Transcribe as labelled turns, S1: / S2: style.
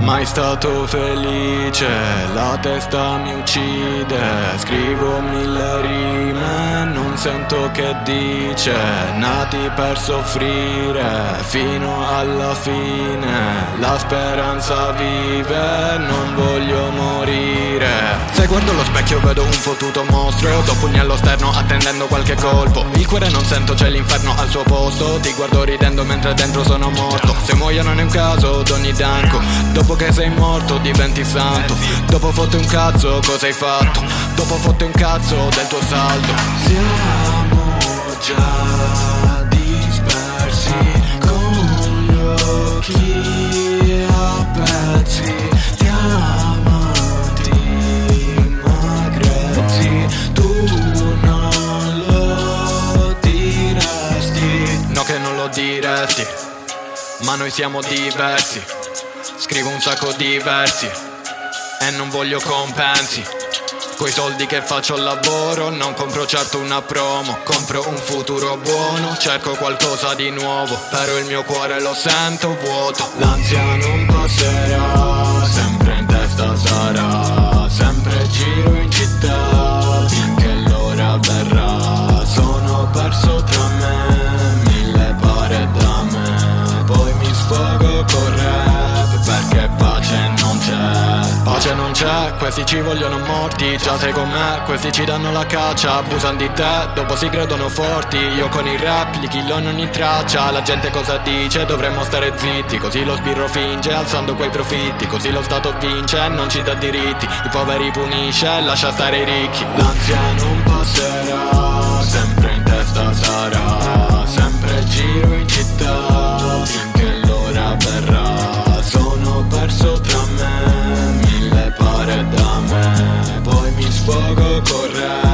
S1: Mai stato felice, la testa mi uccide. Scrivo mille rime, non sento che dice. Nati per soffrire, fino alla fine. La speranza vive, non voglio morire guardo allo specchio vedo un fottuto mostro. E ho do pugni allo sterno attendendo qualche colpo. Il cuore non sento, c'è l'inferno al suo posto. Ti guardo ridendo mentre dentro sono morto. Se muoio non è un caso, Donny Danko. Dopo che sei morto diventi santo. Dopo fotte un cazzo, cosa hai fatto? Dopo fotte un cazzo del tuo saldo Diresti Ma noi siamo diversi. Scrivo un sacco di versi E non voglio compensi. Coi soldi che faccio al lavoro non compro certo una promo Compro un futuro buono, cerco qualcosa di nuovo. Però il mio cuore lo sento vuoto. L'ansia non passerà, sempre in testa sarà Sempre giro in città, questi ci vogliono morti Già sei con me, questi ci danno la caccia Abusano di te, dopo si credono forti Io con il rap li killo in ogni traccia. La gente cosa dice, dovremmo stare zitti. Così lo sbirro finge, alzando quei profitti. Così lo Stato vince, non ci dà diritti. I poveri punisce, lascia stare i ricchi. L'ansia non passerà, sempre cotorra